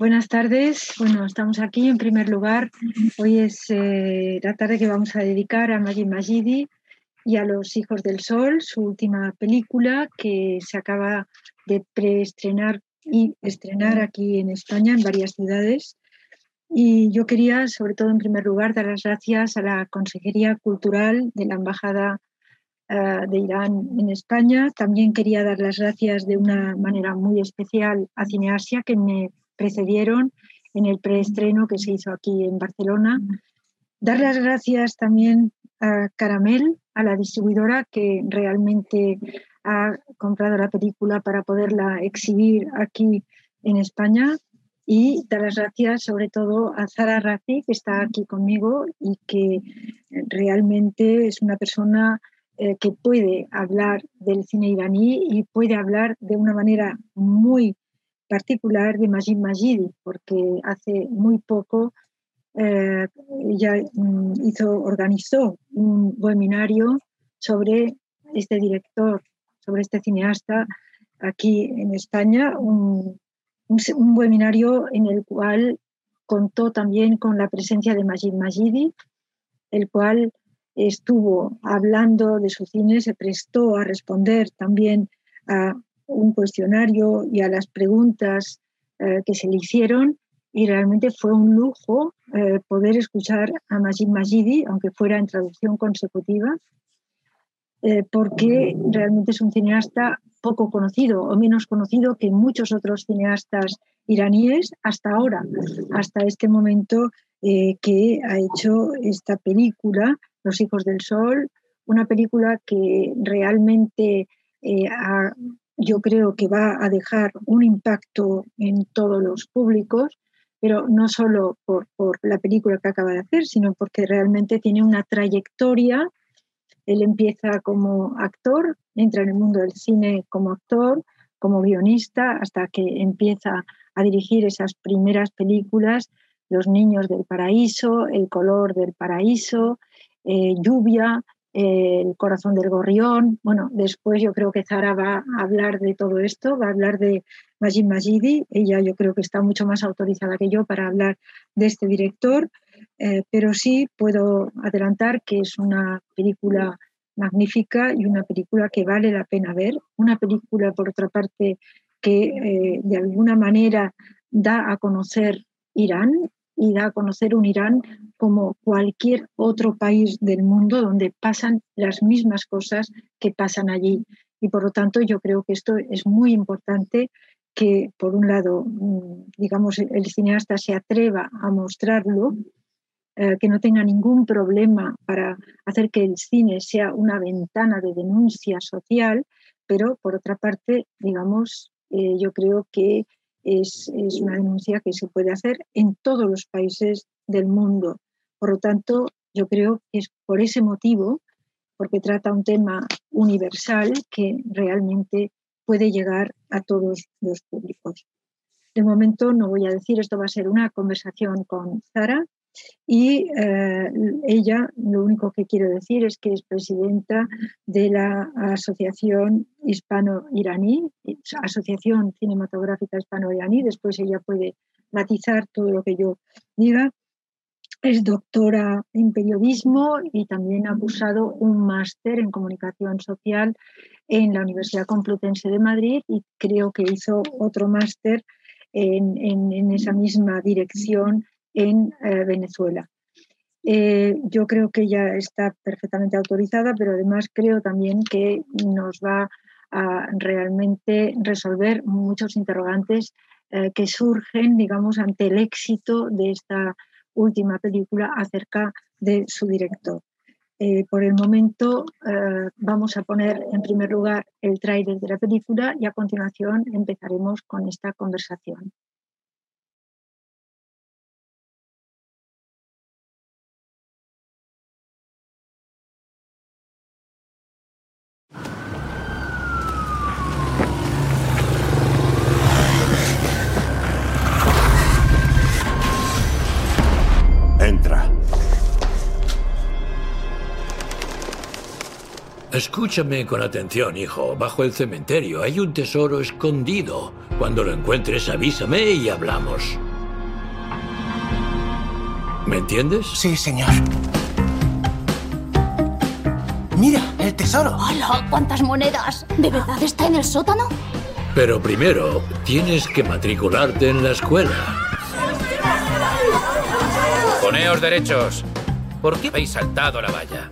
Buenas tardes. Bueno, estamos aquí en primer lugar. Hoy es eh, la tarde que vamos a dedicar a Majid Majidi y a Los Hijos del Sol, su última película que se acaba de preestrenar y estrenar aquí en España, en varias ciudades. Y yo quería, sobre todo en primer lugar, dar las gracias a la Consejería Cultural de la Embajada eh, de Irán en España. También quería dar las gracias de una manera muy especial a Cineasia, que me precedieron en el preestreno que se hizo aquí en Barcelona. Dar las gracias también a Caramel, a la distribuidora que realmente ha comprado la película para poderla exhibir aquí en España. Y dar las gracias sobre todo a Zara Rafi, que está aquí conmigo y que realmente es una persona eh, que puede hablar del cine iraní y puede hablar de una manera muy particular de Majid Majidi, porque hace muy poco eh, ella mm, hizo, organizó un webinario sobre este director, sobre este cineasta aquí en España, un, un, webinario en el cual contó también con la presencia de Majid Majidi, el cual estuvo hablando de su cine, se prestó a responder también a un cuestionario y a las preguntas eh, que se le hicieron y realmente fue un lujo eh, poder escuchar a Majid Majidi, aunque fuera en traducción consecutiva, eh, porque realmente es un cineasta poco conocido o menos conocido que muchos otros cineastas iraníes hasta ahora, hasta este momento que ha hecho esta película, Los Hijos del Sol, una película que realmente ha yo creo que va a dejar un impacto en todos los públicos, pero no solo por, la película que acaba de hacer, sino porque realmente tiene una trayectoria. Él empieza como actor, entra en el mundo del cine como actor, como guionista, hasta que empieza a dirigir esas primeras películas, Los Niños del Paraíso, El Color del Paraíso, eh, Lluvia, el corazón del gorrión. Bueno, después yo creo que Zara va a hablar de todo esto, va a hablar de Majid Majidi. Ella yo creo que está mucho más autorizada que yo para hablar de este director, eh, pero sí puedo adelantar que es una película magnífica y una película que vale la pena ver. Una película, por otra parte, que eh, de alguna manera da a conocer Irán, y da a conocer un Irán como cualquier otro país del mundo donde pasan las mismas cosas que pasan allí. Y por lo tanto yo creo que esto es muy importante que, por un lado, mm, digamos, el cineasta se atreva a mostrarlo, eh, que no tenga ningún problema para hacer que el cine sea una ventana de denuncia social, pero por otra parte, digamos, eh, yo creo que es, una denuncia que se puede hacer en todos los países del mundo. Por lo tanto, yo creo que es por ese motivo, porque trata un tema universal que realmente puede llegar a todos los públicos. De momento no voy a decir, esto va a ser una conversación con Zara, y eh, ella, lo único que quiero decir es que es presidenta de la Asociación Hispano-Iraní, Asociación Cinematográfica Hispano-Iraní, después ella puede matizar todo lo que yo diga. Es doctora en periodismo y también ha cursado un máster en comunicación social en la Universidad Complutense de Madrid y creo que hizo otro máster en, en esa misma dirección en eh, Venezuela. Eh, yo creo que ella está perfectamente autorizada, pero además creo también que nos va a realmente resolver muchos interrogantes eh, que surgen, digamos, ante el éxito de esta última película acerca de su director. por el momento vamos a poner en primer lugar el tráiler de la película y a continuación empezaremos con esta conversación. Escúchame con atención, hijo. Bajo el cementerio hay un tesoro escondido. Cuando lo encuentres, avísame y hablamos. ¿Me entiendes? Sí, señor. Mira, el tesoro. ¡Hola! ¿Cuántas monedas? ¿De verdad está en el sótano? Pero primero, tienes que matricularte en la escuela. Poneos derechos. ¿Por qué habéis saltado la valla?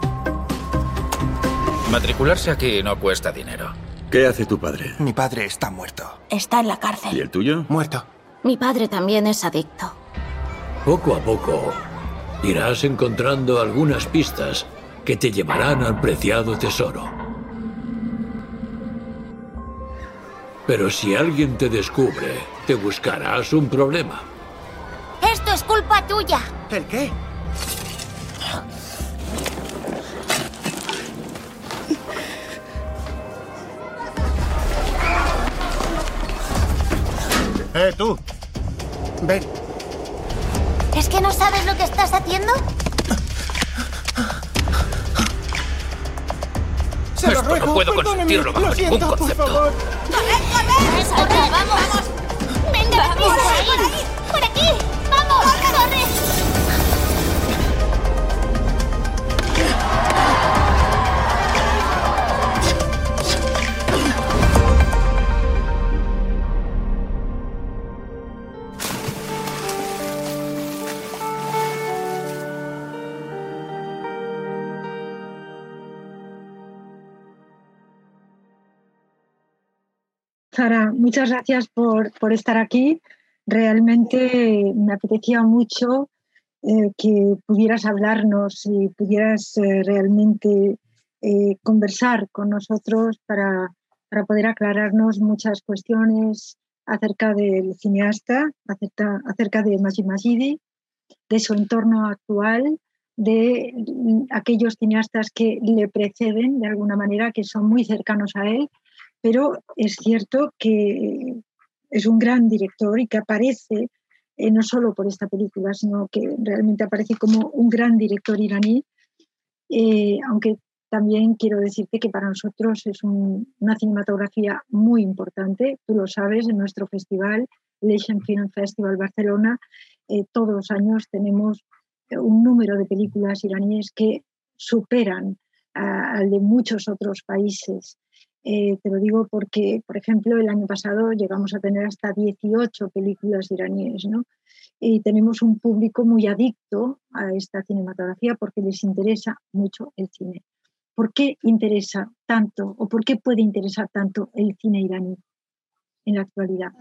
Matricularse aquí no cuesta dinero. ¿Qué hace tu padre? Mi padre está muerto. Está en la ¿Y cárcel. el tuyo? Muerto. Mi padre también es adicto. Poco a poco, irás encontrando algunas pistas que te llevarán al preciado tesoro. Pero si alguien te descubre, te buscarás un problema. Esto es culpa tuya. ¿El qué? ¡Eh, tú! Ven. ¿Es que no sabes lo que estás haciendo? Se lo Esto no ruego, puedo perdóneme, consentirlo bajo lo ningún siento, por concepto. favor. ¡Corre, vamos! ¡Venga, deprisa! ¡Por aquí! ¡Por aquí! Sara, muchas gracias por, por estar aquí. Realmente me apetecía mucho eh, que pudieras hablarnos y pudieras eh, realmente eh, conversar con nosotros para, para poder aclararnos muchas cuestiones acerca del cineasta, acerca, acerca de Majid Majidi, de su entorno actual, de aquellos cineastas que le preceden de alguna manera, que son muy cercanos a él, pero es cierto que es un gran director y que aparece eh, no solo por esta película, sino que realmente aparece como un gran director iraní, eh, aunque también quiero decirte que para nosotros es un- una cinematografía muy importante, tú lo sabes, en nuestro festival, el Asian Film Festival Barcelona, eh, todos los años tenemos eh, un número de películas iraníes que superan al de muchos otros países. Eh, te lo digo porque, por ejemplo, el año pasado llegamos a tener hasta 18 películas iraníes, ¿no? Y tenemos un público muy adicto a esta cinematografía porque les interesa mucho el cine. ¿Por qué interesa tanto o por qué puede interesar tanto el cine iraní en la actualidad?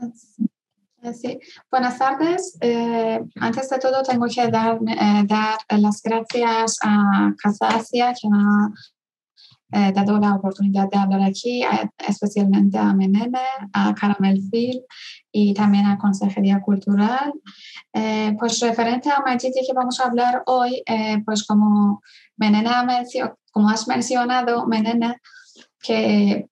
Eh, Sí, buenas tardes. Eh, antes de todo, tengo que dar, eh, dar las gracias a Casa Asia, que ha eh, dado la oportunidad de hablar aquí, eh, especialmente a Menene, a Caramel Film y también a Consejería Cultural. Eh, pues referente a Majidi que vamos a hablar hoy, eh, pues como Menene ha mencio- como has mencionado, Menene, que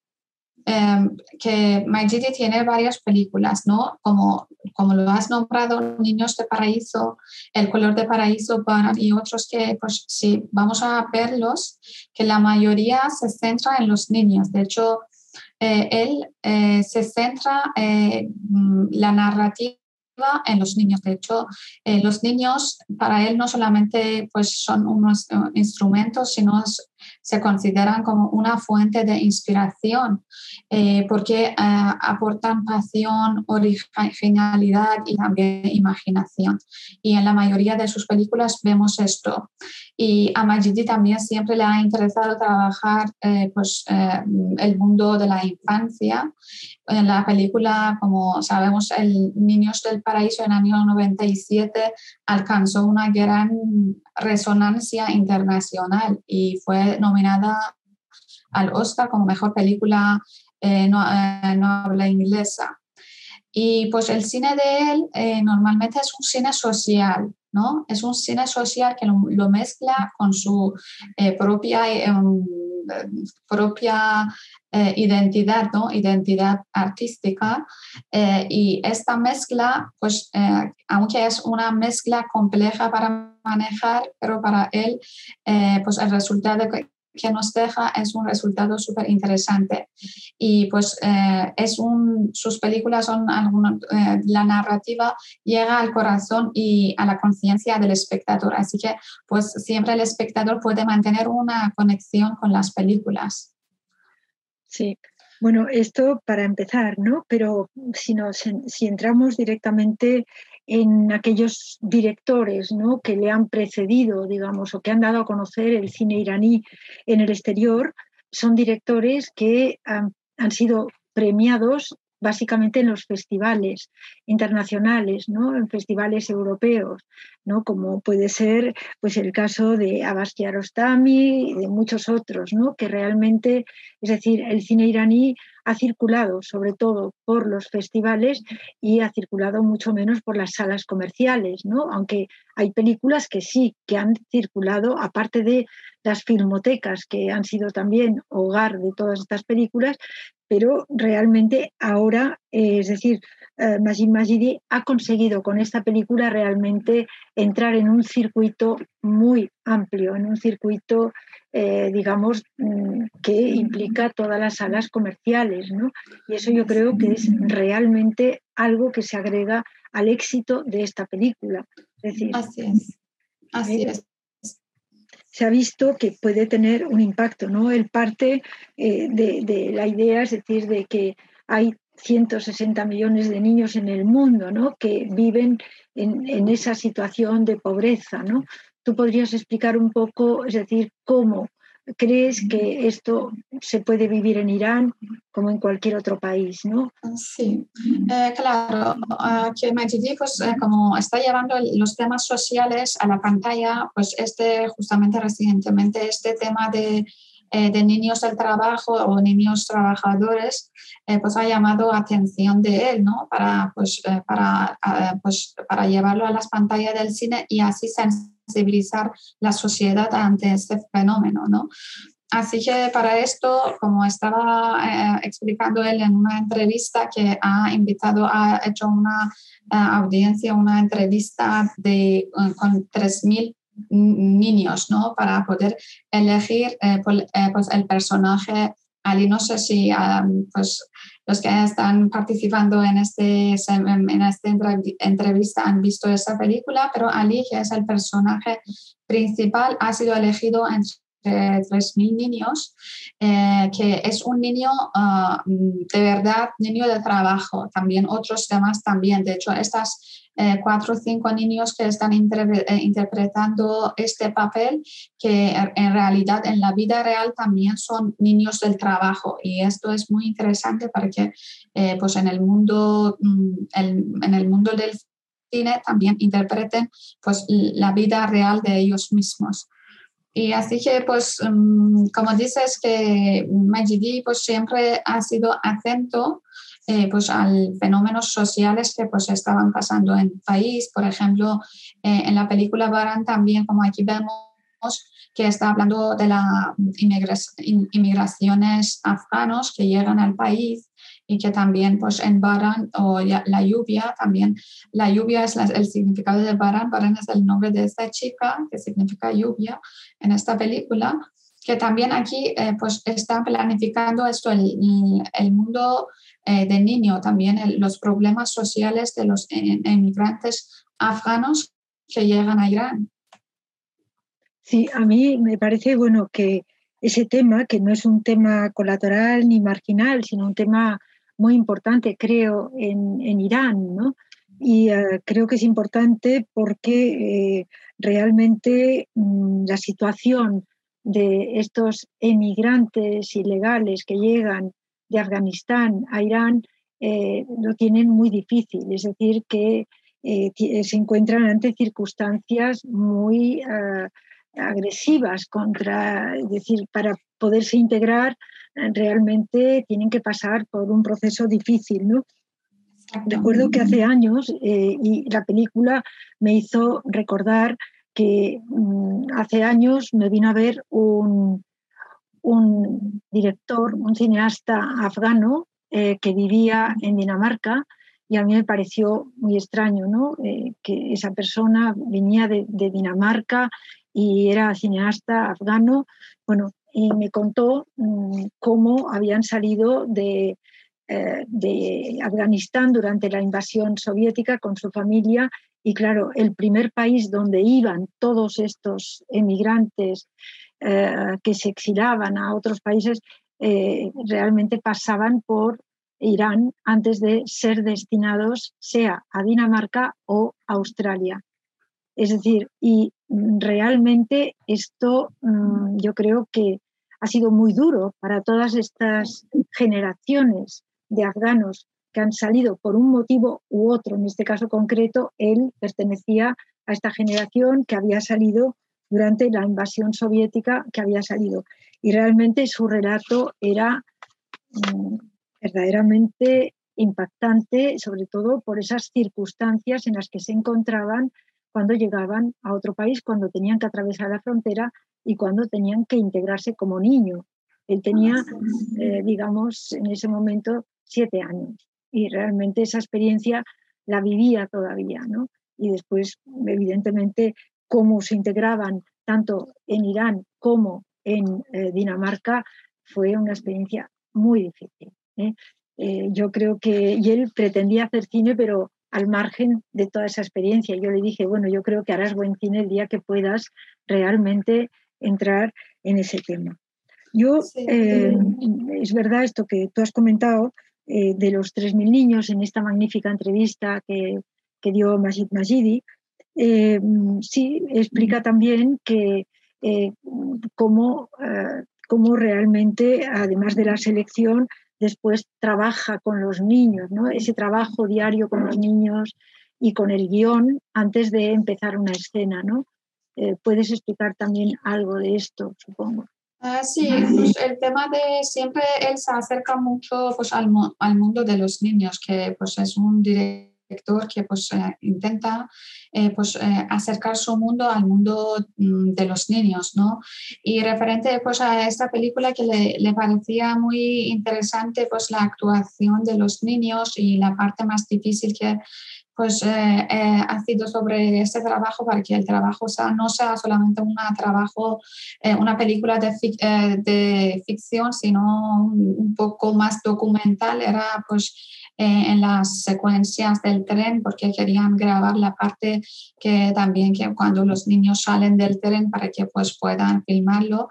eh, que Majidi tiene varias películas, ¿no? Como, como lo has nombrado, Niños de Paraíso, El color de Paraíso Baran y otros que, pues si vamos a verlos, que la mayoría se centra en los niños. De hecho, eh, él eh, se centra eh, mm, la narrativa en los niños. De hecho, eh, los niños para él no solamente pues, son unos instrumentos, sino se consideran como una fuente de inspiración eh, porque eh, aportan pasión, originalidad y también imaginación. Y en la mayoría de sus películas vemos esto. Y a Majidi también siempre le ha interesado trabajar eh, pues, eh, el mundo de la infancia. En la película, como sabemos, el Niños del Paraíso en el año 97 alcanzó una gran resonancia internacional y fue nominada al Oscar como mejor película eh, no, eh, no habla inglesa. Y pues el cine de él eh, normalmente es un cine social, ¿no? Es un cine social que lo, lo mezcla con su propia, um, propia eh, identidad, ¿no? Identidad artística. Eh, y esta mezcla, pues, eh, aunque es una mezcla compleja para manejar, pero para él, pues el resultado que, nos deja es un resultado súper interesante. Y pues es un, sus películas son algunas, eh, la narrativa llega al corazón y a la conciencia del espectador. Así que pues siempre el espectador puede mantener una conexión con las películas. Sí, bueno, esto para empezar, ¿no? Pero si, nos, si entramos directamente en aquellos directores ¿no? que le han precedido, digamos, o que han dado a conocer el cine iraní en el exterior, son directores que han, han sido premiados básicamente en los festivales internacionales, ¿no? en festivales europeos, ¿no? como puede ser pues, el caso de Abbas Kiarostami y de muchos otros, ¿no? que realmente, es decir, el cine iraní ha circulado sobre todo por los festivales y ha circulado mucho menos por las salas comerciales, ¿no? aunque hay películas que sí, que han circulado, aparte de las filmotecas, que han sido también hogar de todas estas películas, pero realmente ahora, eh, es decir, eh, Majid Majidi ha conseguido con esta película realmente entrar en un circuito muy amplio, en un circuito, eh, digamos, mm, que implica todas las salas comerciales, ¿no? Y eso yo creo que es realmente algo que se agrega al éxito de esta película. decir, Así es. Así es se ha visto que puede tener un impacto, ¿no? El parte eh, de, la idea, es decir, de que hay 160 millones de niños en el mundo, ¿no? Que viven en, en esa situación de pobreza, ¿no? ¿Tú podrías explicar un poco, es decir, cómo ¿Crees que esto se puede vivir en Irán como en cualquier otro país, no? Sí, eh, claro. que Majidi, pues eh, como está llevando los temas sociales a la pantalla, pues este justamente recientemente este tema de, eh, de niños del trabajo o niños trabajadores, pues ha llamado atención de él, ¿no? Para, pues, para, pues, para llevarlo a las pantallas del cine y así sensibilizar la sociedad ante este fenómeno, ¿no? Así que para esto, como estaba eh, explicando él en una entrevista que ha invitado, ha hecho una eh, audiencia, una entrevista de, eh, con 3.000 niños, ¿no? Para poder elegir pues el personaje Ali, no sé si pues, los que están participando en, este, en esta entrevista han visto esa película, pero Ali, que es el personaje principal, ha sido elegido entre 3.000 niños, eh, que es un niño ah, de verdad, niño de trabajo, también otros temas también. De hecho, estas eh, cuatro o cinco niños que están eh, interpretando este papel, que en realidad en la vida real también son niños del trabajo. Y esto es muy interesante para que eh, pues en, el mundo, mm, en el mundo del cine también interpreten pues, la vida real de ellos mismos. Y así que, pues, mm, como dices que Majidi pues, siempre ha sido atento eh, pues al fenómenos sociales que pues estaban pasando en el país. Por ejemplo, eh, en la película Baran también, como aquí vemos, que está hablando de las inmigraciones afganos que llegan al país y que también pues en Baran o la lluvia también la lluvia es el significado de Baran Baran es el nombre de esta chica que significa lluvia en esta película que también aquí eh, pues está planificando esto el, el mundo eh, de niño, también los problemas sociales de los inmigrantes afganos que llegan a Irán. Sí, a mí me parece bueno que ese tema, que no es un tema colateral ni marginal, sino un tema muy importante, creo, en, en Irán, ¿no? Y eh, creo que es importante porque eh, realmente mm, la situación de estos emigrantes ilegales que llegan de Afganistán a Irán eh, lo tienen muy difícil, es decir, que se encuentran ante circunstancias muy eh, agresivas contra, es decir, para poderse integrar realmente tienen que pasar por un proceso difícil, ¿no? Recuerdo que hace años, y la película me hizo recordar que mm, hace años me vino a ver un, un director, un cineasta afgano eh, que vivía en Dinamarca y a mí me pareció muy extraño ¿no? Eh, que esa persona venía de, Dinamarca y era cineasta afgano. Bueno, y me contó mm, cómo habían salido de, eh, de Afganistán durante la invasión soviética con su familia y claro, el primer país donde iban todos estos emigrantes eh, que se exilaban a otros países eh, realmente pasaban por Irán antes de ser destinados sea a Dinamarca o Australia. Es decir, y realmente esto mm, yo creo que ha sido muy duro para todas estas generaciones de afganos que han salido por un motivo u otro. En este caso concreto, él pertenecía a esta generación que había salido durante la invasión soviética, que había salido. Y realmente su relato era mm, verdaderamente impactante, sobre todo por esas circunstancias en las que se encontraban cuando llegaban a otro país, cuando tenían que atravesar la frontera y cuando tenían que integrarse como niño. Él tenía, eh, digamos, en ese momento siete años y realmente esa experiencia la vivía todavía, ¿no? Y después, evidentemente, cómo se integraban tanto en Irán como en eh, Dinamarca fue una experiencia muy difícil. ¿eh? Eh, yo creo que, y él pretendía hacer cine, pero al margen de toda esa experiencia. Yo le dije, bueno, yo creo que harás buen cine el día que puedas realmente entrar en ese tema. Yo, es verdad esto que tú has comentado, eh, de los 3.000 niños en esta magnífica entrevista que, dio Majid Majidi, eh, sí explica también que eh, cómo, realmente, además de la selección, después trabaja con los niños, ¿no? ese trabajo diario con los niños y con el guion antes de empezar una escena. ¿no? ¿Puedes explicar también algo de esto, supongo? Ah, sí, pues el tema de siempre él se acerca mucho pues, al, al, mundo de los niños, que pues es un director que pues eh, intenta eh, pues eh, acercar su mundo al mundo mm, de los niños, ¿no? Y referente pues a esta película que le, le, parecía muy interesante pues la actuación de los niños y la parte más difícil que pues eh, eh, ha sido sobre este trabajo para que el trabajo sea, no sea solamente un trabajo, eh, una película de, de, ficción, sino un, poco más documental. Era pues en las secuencias del tren porque querían grabar la parte que también que cuando los niños salen del tren para que pues puedan filmarlo,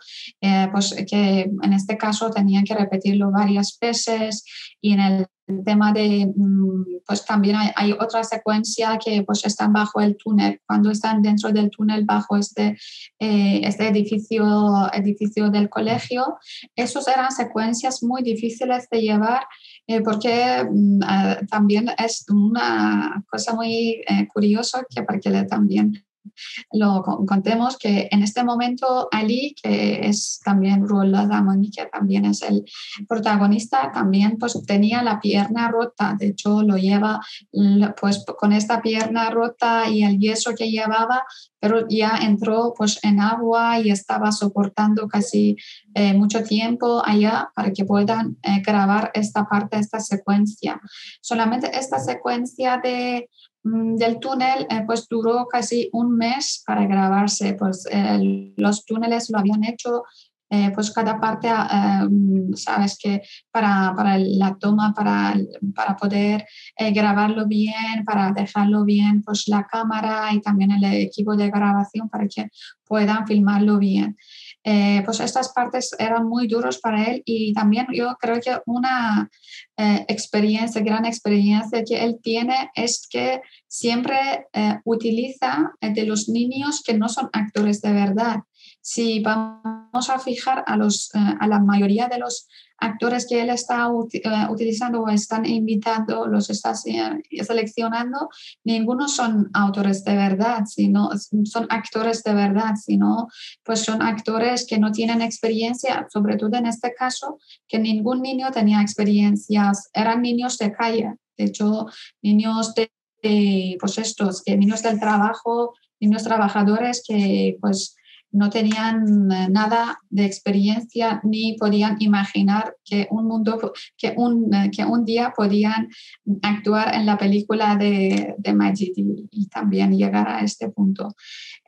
pues que en este caso tenían que repetirlo varias veces y en el tema de, mm, pues también hay, otra secuencia que pues están bajo el túnel, cuando están dentro del túnel bajo este, eh, este edificio, edificio del colegio, esos eran secuencias muy difíciles de llevar eh, porque mm, ah, también es una cosa muy eh, curiosa que para que también lo contemos que en este momento Ali, que es también Roland Damoni, que también es el protagonista, también pues tenía la pierna rota, de hecho lo lleva pues con esta pierna rota y el yeso que llevaba, pero ya entró pues en agua y estaba soportando casi eh, mucho tiempo allá para que puedan eh, grabar esta parte, esta secuencia. Solamente esta secuencia de del túnel eh, pues duró casi un mes para grabarse, pues eh, los túneles lo habían hecho eh, pues cada parte, mm, sabes que para, para, la toma, para, para poder grabarlo bien, para dejarlo bien, pues la cámara y también el equipo de grabación para que puedan filmarlo bien. Eh, pues estas partes eran muy duros para él y también yo creo que una eh, experiencia, gran experiencia que él tiene es que siempre eh, utiliza de los niños que no son actores de verdad. Si vamos a fijar a, los, a la mayoría de los actores que él está eh, utilizando o están invitando, los está seleccionando, ninguno son autores de verdad, sino son actores de verdad, sino pues son actores que no tienen experiencia, sobre todo en este caso, que ningún niño tenía experiencias, eran niños de calle, de hecho, niños de, pues estos, que niños del trabajo, niños trabajadores que pues no tenían eh, nada de experiencia ni podían imaginar que un mundo, que un, eh, que un día podían actuar en la película de, de Majid y, también llegar a este punto.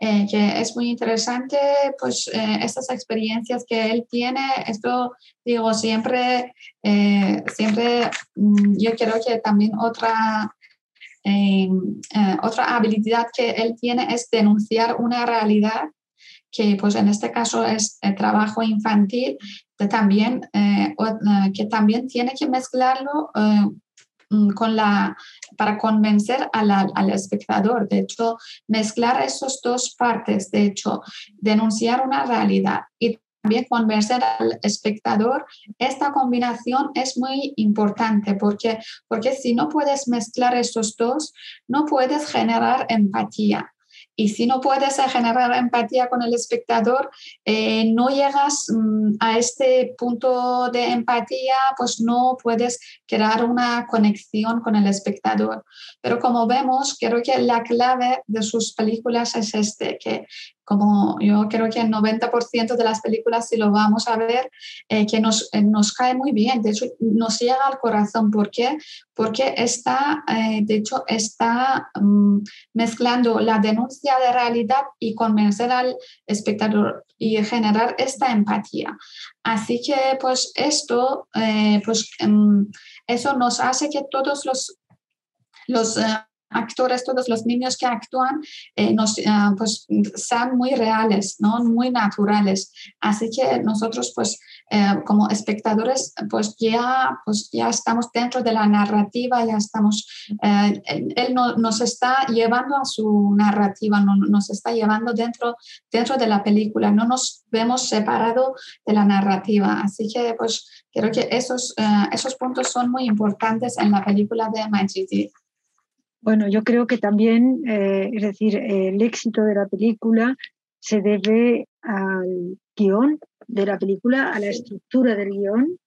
Eh, que es muy interesante, pues estas experiencias que él tiene, esto digo, siempre, siempre mm, yo creo que también otra otra habilidad que él tiene es denunciar una realidad que pues en este caso es el trabajo infantil, que también, eh, eh, que también tiene que mezclarlo eh, mm, con la, para convencer al espectador. De hecho, mezclar esas dos partes, de hecho, denunciar una realidad y también convencer al espectador, esta combinación es muy importante porque, porque si no puedes mezclar estos dos, no puedes generar empatía. Y si no puedes generar empatía con el espectador, eh, no llegas mm, a este punto de empatía, pues no puedes crear una conexión con el espectador. Pero como vemos, creo que la clave de sus películas es este, que como yo creo que el 90% de las películas, si lo vamos a ver, eh, que nos, eh, nos cae muy bien, de hecho nos llega al corazón. ¿Por qué? Porque está, eh, de hecho, está mm, mezclando la denuncia de realidad y convencer al espectador y generar esta empatía. Así que, pues, esto, pues, mm, eso nos hace que todos los los actores, todos los niños que actúan, eh, nos, ah, pues, sean muy reales, ¿no? muy naturales. Así que nosotros, pues, eh, como espectadores, pues ya, pues ya estamos dentro de la narrativa, ya estamos, eh, él nos está llevando a su narrativa, no, nos está llevando dentro, dentro de la película, no nos vemos separado de la narrativa. Así que, pues, creo que esos, esos puntos son muy importantes en la película de Majidi. Bueno, yo creo que también, eh, es decir, el éxito de la película se debe al guion de la película, a la estructura del guion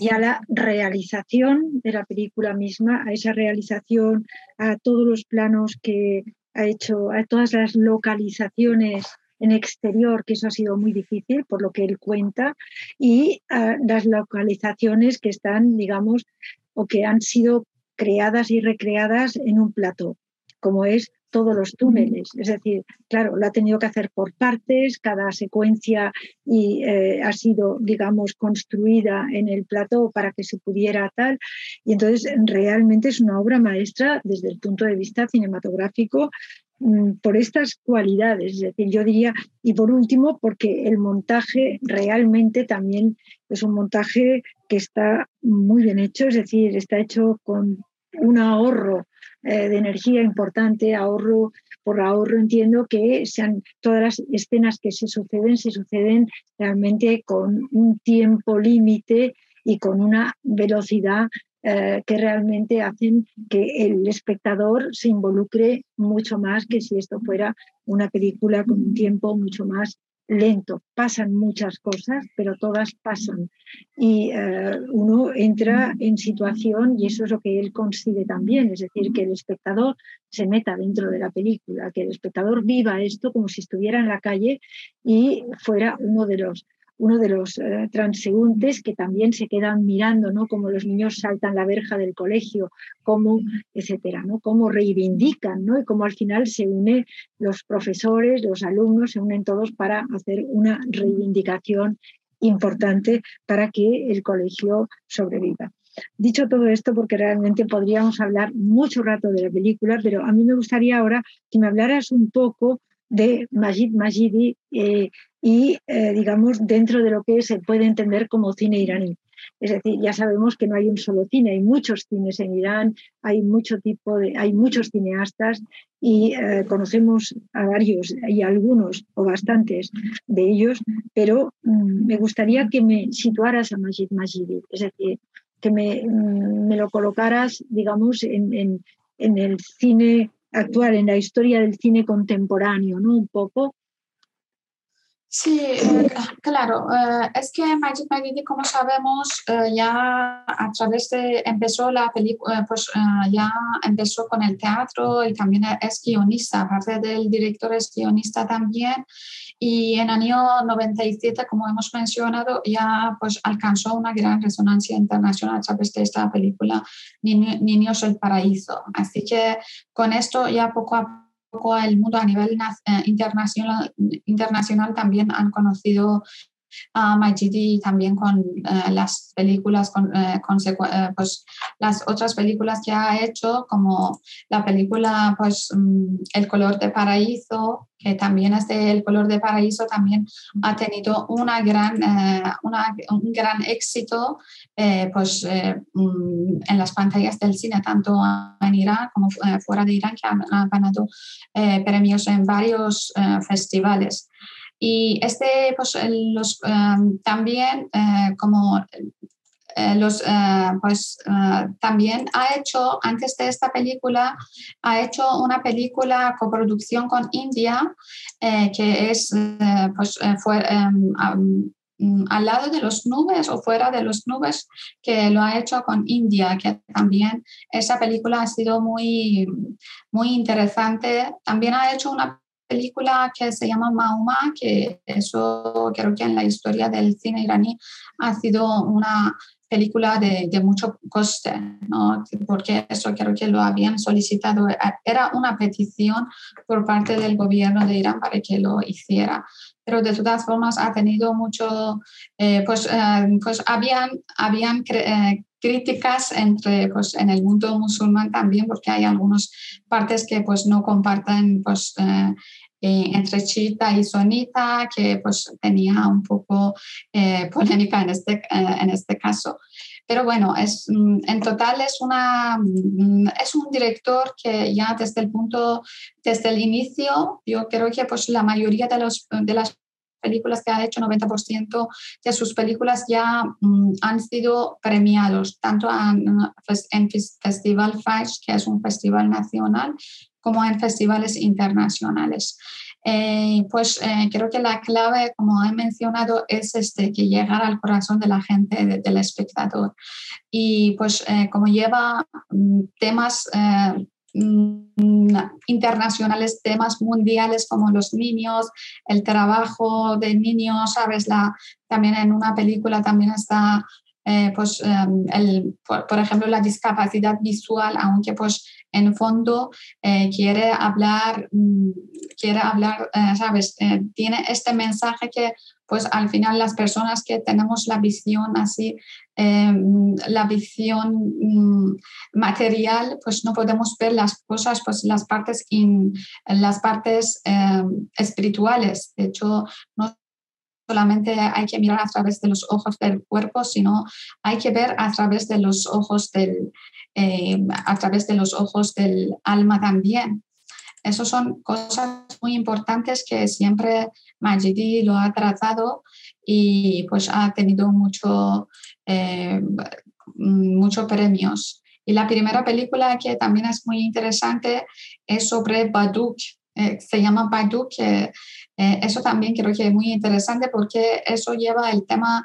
y a la realización de la película misma, a esa realización, a todos los planos que ha hecho, a todas las localizaciones en exterior, que eso ha sido muy difícil por lo que él cuenta, y a las localizaciones que están, digamos, o que han sido creadas y recreadas en un plato, como es todos los túneles. Es decir, claro, lo ha tenido que hacer por partes, cada secuencia y, eh, ha sido, digamos, construida en el plato para que se pudiera tal. Y entonces realmente es una obra maestra desde el punto de vista cinematográfico mm, por estas cualidades. Es decir, yo diría, y por último, porque el montaje realmente también es un montaje que está muy bien hecho, es decir, está hecho con un ahorro eh, de energía importante, ahorro por ahorro entiendo que sean todas las escenas que se suceden, se suceden realmente con un tiempo límite y con una velocidad eh, que realmente hacen que el espectador se involucre mucho más que si esto fuera una película con un tiempo mucho más lento, pasan muchas cosas, pero todas pasan. Y eh, uno entra en situación y eso es lo que él consigue también, es decir, que el espectador se meta dentro de la película, que el espectador viva esto como si estuviera en la calle y fuera uno de los uno de los eh, transeúntes que también se quedan mirando, ¿no? Como los niños saltan la verja del colegio, cómo, etcétera, ¿no? Cómo reivindican, ¿no? Y cómo al final se unen los profesores, los alumnos, se unen todos para hacer una reivindicación importante para que el colegio sobreviva. Dicho todo esto, porque realmente podríamos hablar mucho rato de la película, pero a mí me gustaría ahora que me hablaras un poco de Majid Majidi eh, y, eh, digamos, dentro de lo que se puede entender como cine iraní. Es decir, ya sabemos que no hay un solo cine, hay muchos cines en Irán, hay mucho tipo de, hay muchos cineastas y eh, conocemos a varios y algunos o bastantes de ellos, pero mm, me gustaría que me situaras a Majid Majidi, es decir, que me, mm, me lo colocaras, digamos, en, en el cine actual, en la historia del cine contemporáneo, ¿no? Un poco, Sí, eh, claro. Eh, es que Majid Magidi, como sabemos, eh, ya a través de empezó la película, pues ya empezó con el teatro y también es guionista, aparte del director es guionista también. y en el año 97, como hemos mencionado, ya pues alcanzó una gran resonancia internacional a través de esta película Niños del Paraíso. Así que con esto ya poco a poco el mundo a nivel eh, internacional, internacional también han conocido a Majidi también con eh, las películas, con, eh, pues, las otras películas que ha hecho, como la película pues, mm, El color de paraíso, que también este El color de paraíso también ha tenido una gran, una, un gran éxito pues, mm, en las pantallas del cine, tanto en Irán como fuera de Irán, que han ganado premios en varios festivales. Y este, pues, los, em, también eh, como eh, los, eh, pues también ha hecho, antes de esta película, ha hecho una película coproducción con India, que es, pues, fue, em, mm, al lado de los nubes o fuera de los nubes, que lo ha hecho con India, que también esa película ha sido muy, muy interesante. También ha hecho una película que se llama Mahoma, que eso creo que en la historia del cine iraní ha sido una película de, de, mucho coste, ¿no? porque eso creo que lo habían solicitado, era una petición por parte del gobierno de Irán para que lo hiciera. Pero de todas formas ha tenido mucho, eh, pues, eh, pues habían, habían eh, críticas entre, pues, en el mundo musulmán también, porque hay algunas partes que pues, no comparten pues, eh, entre chiita y sonita, que pues tenía un poco eh, polémica en este, eh, en este caso. Pero bueno, es, mm, en total es, una, mm, es un director que ya desde el punto, desde el inicio, yo creo que pues la mayoría de, los, de las películas que ha hecho, 90% de sus películas ya mm, han sido premiados, tanto en, pues, en Festival FAIS, que es un festival nacional, como en festivales internacionales. Eh, pues eh, creo que la clave, como he mencionado, es este, que llegar al corazón de la gente, del espectador. Y pues eh, como lleva mm, temas mm, internacionales, temas mundiales como los niños, el trabajo de niños, sabes, la, también en una película también está pues, el, por, ejemplo, la discapacidad visual, aunque pues en fondo eh, quiere hablar, mm, quiere hablar, eh, ¿sabes? Eh, tiene este mensaje que pues al final las personas que tenemos la visión así, la visión mm, material, pues no podemos ver las cosas, pues las partes, in, las partes espirituales. De hecho, no solamente hay que mirar a través de los ojos del cuerpo, sino hay que ver a través de los ojos del, eh, a través de los ojos del alma también. Esas son cosas muy importantes que siempre Majidi lo ha tratado y pues ha tenido mucho, eh, muchos premios. Y la primera película que también es muy interesante es sobre Baduk, eh, se llama Baduk, eso también creo que es muy interesante porque eso lleva el tema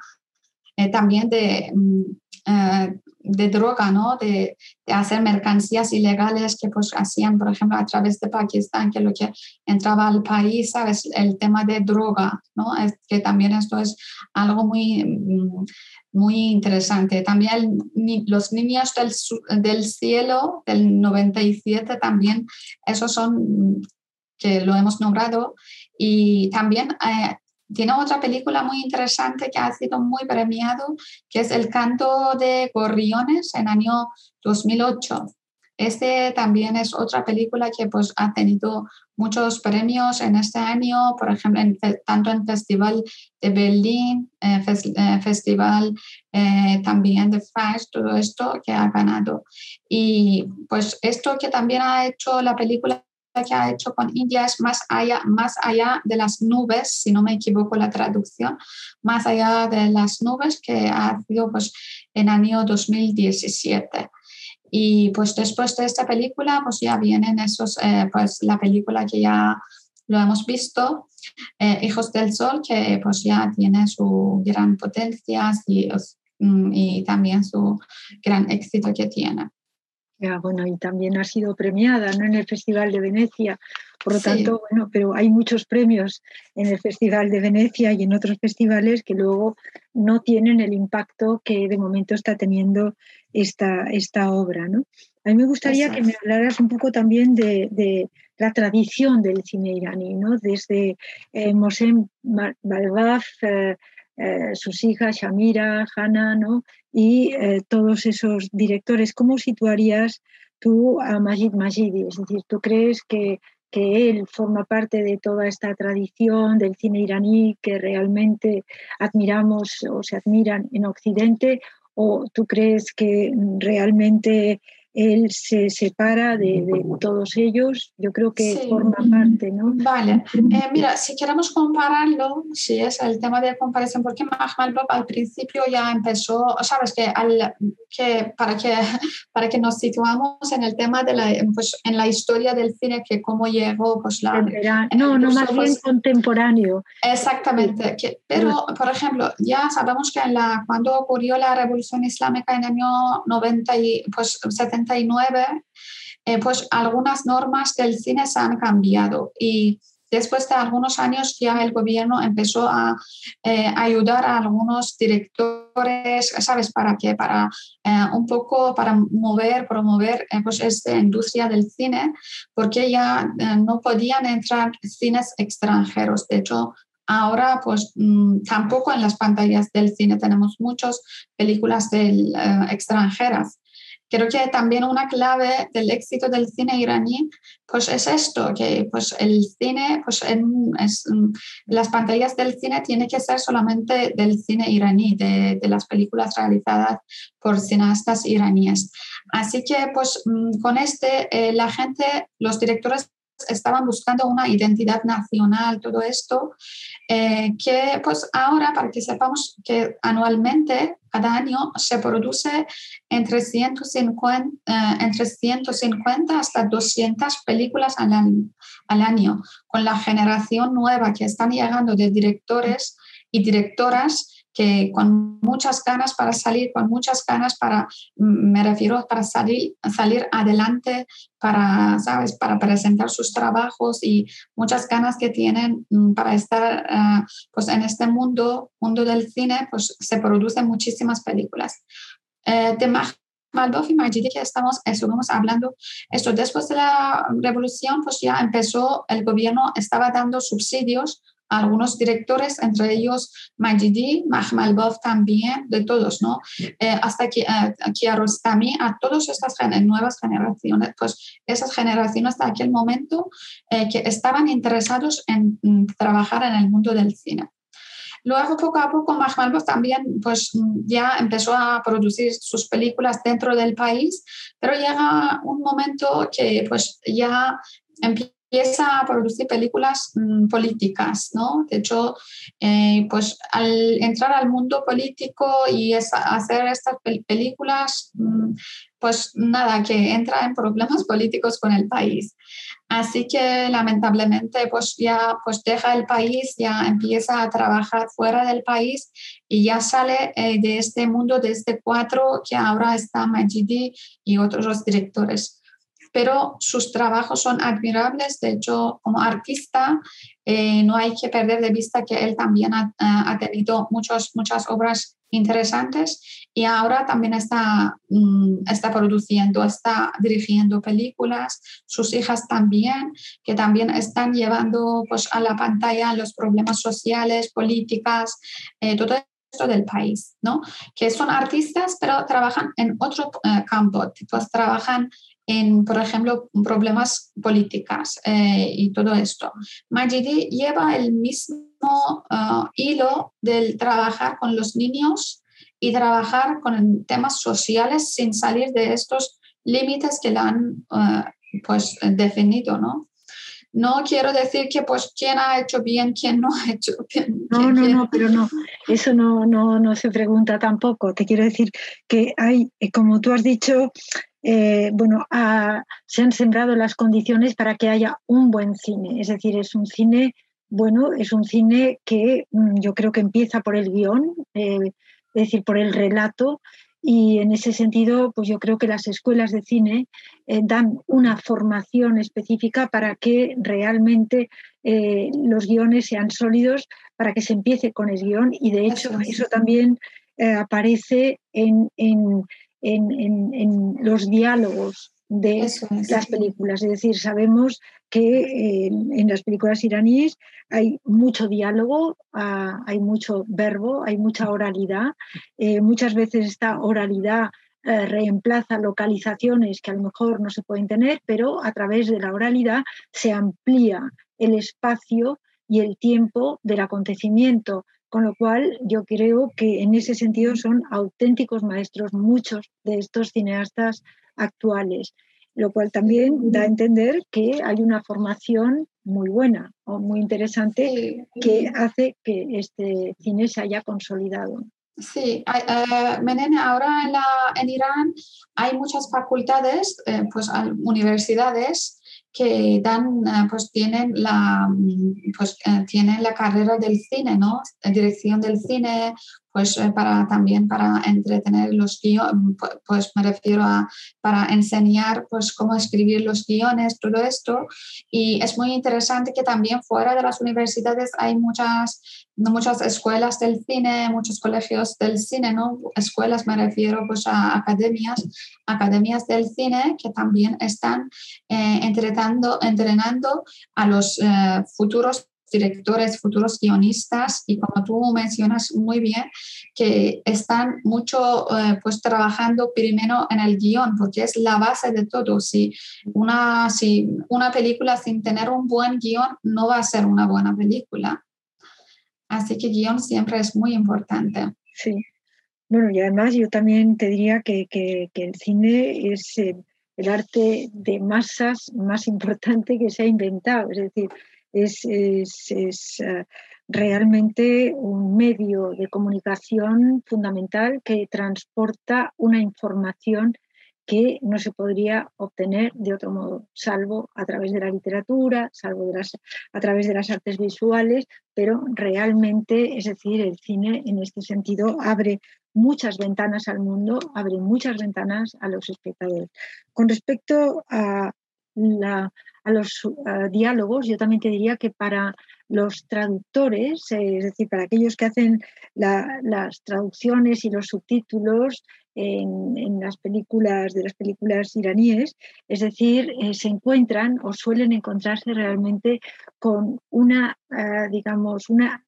también de mm, eh, de droga, ¿no? De, de, hacer mercancías ilegales que pues hacían, por ejemplo, a través de Pakistán, que lo que entraba al país, ¿sabes? El tema de droga, ¿no? Es que también esto es algo muy, mm, muy interesante. También los niños del, del cielo del 97 también, esos son que lo hemos nombrado y también eh, tiene otra película muy interesante que ha sido muy premiado, que es El canto de gorriones en año 2008. Este también es otra película que pues, ha tenido muchos premios en este año, por ejemplo, tanto en Festival de Berlín, eh, eh, Festival eh, también de FAS, todo esto que ha ganado. Y pues esto que también ha hecho la película que ha hecho con India es más allá, más allá de las nubes, si no me equivoco la traducción, más allá de las nubes que ha sido pues, en año 2017. Y pues después de esta película, pues ya vienen esos, eh, pues la película que ya lo hemos visto, eh, Hijos del Sol, que pues ya tiene su gran potencia y, y también su gran éxito que tiene. Ya, bueno, y también ha sido premiada ¿no? en el Festival de Venecia. Por lo tanto, bueno, pero hay muchos premios en el Festival de Venecia y en otros festivales que luego no tienen el impacto que de momento está teniendo esta, esta obra. ¿no? A mí me gustaría que me hablaras un poco también de, la tradición del cine iraní, ¿no? desde eh, Mosem Balbaf, eh, eh, sus hijas, Shamira, Hana, ¿no? y eh, todos esos directores. ¿Cómo situarías tú a Majid Majidi? Es decir, ¿tú crees que, que él forma parte de toda esta tradición del cine iraní que realmente admiramos o se admiran en Occidente? ¿O tú crees que realmente él se separa de, todos ellos, yo creo que forma parte, ¿no? Vale, eh, mira, si queremos compararlo, si es el tema de comparación, porque Mahmalbov al principio ya empezó, sabes que, al, que, para que para que nos situamos en el tema de la, pues, en la historia del cine, que cómo llegó, pues la... No, no, más bien pues contemporáneo. Exactamente, pero por ejemplo, ya sabemos que en la, cuando ocurrió la revolución islámica en el año 90 y pues 70 eh, pues algunas normas del cine se han cambiado y después de algunos años ya el gobierno empezó a eh, ayudar a algunos directores, ¿sabes? ¿Para qué? Para eh, un poco, para mover, promover pues esta industria del cine, porque ya no podían entrar cines extranjeros. De hecho, Ahora, pues mm, tampoco en las pantallas del cine tenemos muchas películas del, extranjeras. Creo que también una clave del éxito del cine iraní pues es esto, que pues el cine, pues en, las pantallas del cine tiene que ser solamente del cine iraní, de, de las películas realizadas por cineastas iraníes. Así que pues mm, con este eh, la gente, los directores estaban buscando una identidad nacional, todo esto, eh, que pues ahora para que sepamos que anualmente, cada año, se produce entre 150, eh, entre 150 hasta 200 películas al año, al año, con la generación nueva que están llegando de directores y directoras que con muchas ganas para salir, con muchas ganas para, mm, me refiero, para salir, salir adelante, para, ¿sabes?, para presentar sus trabajos y muchas ganas que tienen mm, para estar, ah, pues en este mundo, mundo del cine, pues se producen muchísimas películas. Eh, de Maldov y Majidi que estamos, estuvimos hablando, esto después de la revolución, pues ya empezó, el gobierno estaba dando subsidios algunos directores, entre ellos Majidi, Mahmalbov también, de todos, ¿no? Eh, hasta que uh, Kiarostami, a todas estas nuevas generaciones, pues esas generaciones de aquel momento eh, que estaban interesados en mm, trabajar en el mundo del cine. Luego, poco a poco, Mahmalbov también pues, ya empezó a producir sus películas dentro del país, pero llega un momento que pues, ya empieza empieza a producir películas mm, políticas, ¿no? De hecho, eh, pues al entrar al mundo político y hacer estas películas, mm, pues nada, que entra en problemas políticos con el país. Así que lamentablemente pues ya pues deja el país, ya empieza a trabajar fuera del país y ya sale eh, de este mundo de este cuatro que ahora está Majidi y otros directores pero sus trabajos son admirables. De hecho, como artista, eh, no hay que perder de vista que él también ha, ha tenido muchos, muchas obras interesantes y ahora también está, mm, está produciendo, está dirigiendo películas, sus hijas también, que también están llevando pues, a la pantalla los problemas sociales, políticas, eh, todo esto del país, ¿no? Que son artistas, pero trabajan en otro eh, campo, pues trabajan en, por ejemplo, problemas políticas eh, y todo esto. Majidi lleva el mismo uh, hilo del trabajar con los niños y trabajar con temas sociales sin salir de estos límites que le han uh, pues, definido, ¿no? No quiero decir que pues quién ha hecho bien, quién no ha hecho bien. No, no, no, pero no, eso no, no, no se pregunta tampoco. Te quiero decir que hay, eh, como tú has dicho, eh, bueno, se han sembrado las condiciones para que haya un buen cine. Es decir, es un cine, bueno, es un cine que mm, yo creo que empieza por el guion, eh, es decir, por el relato y en ese sentido, pues yo creo que las escuelas de cine eh, dan una formación específica para que realmente eh, los guiones sean sólidos, para que se empiece con el guion y de hecho eso, también aparece en, en, en, los diálogos de las películas. Es decir, sabemos que en las películas iraníes hay mucho diálogo, ah, hay mucho verbo, hay mucha oralidad. Eh, muchas veces esta oralidad eh, reemplaza localizaciones que a lo mejor no se pueden tener, pero a través de la oralidad se amplía el espacio y el tiempo del acontecimiento, con lo cual yo creo que en ese sentido son auténticos maestros muchos de estos cineastas actuales, lo cual también da a entender que hay una formación muy buena o muy interesante que hace que este cine se haya consolidado. Sí, uh, ahora en, la, en, Irán hay muchas facultades, eh, pues universidades que dan, eh, pues tienen la, pues, tienen la carrera del cine, ¿no? Dirección del cine, pues eh, para también para entretener los guiones, pues me refiero a para enseñar pues cómo escribir los guiones, todo esto. Y es muy interesante que también fuera de las universidades hay muchas, muchas escuelas del cine, muchos colegios del cine, ¿no? Escuelas me refiero pues a academias, academias del cine que también están eh, entrenando, entrenando a los eh, futuros directores, futuros guionistas y como tú mencionas muy bien, que están mucho eh, pues trabajando primero en el guion, porque es la base de todo. Si una, si una película sin tener un buen guion no va a ser una buena película. Así que guion siempre es muy importante. Sí. Bueno, y además yo también te diría que, que, que el cine es el, el arte de masas más importante que se ha inventado. Es decir, es, es, eh, realmente un medio de comunicación fundamental que transporta una información que no se podría obtener de otro modo, salvo a través de la literatura, salvo a través de las artes visuales, pero realmente, es decir, el cine en este sentido abre muchas ventanas al mundo, abre muchas ventanas a los espectadores. Con respecto a la, a los diálogos, yo también te diría que para los traductores, eh, es decir, para aquellos que hacen las traducciones y los subtítulos en, las películas de las películas iraníes, es decir, eh, se encuentran o suelen encontrarse realmente con una, eh, digamos, una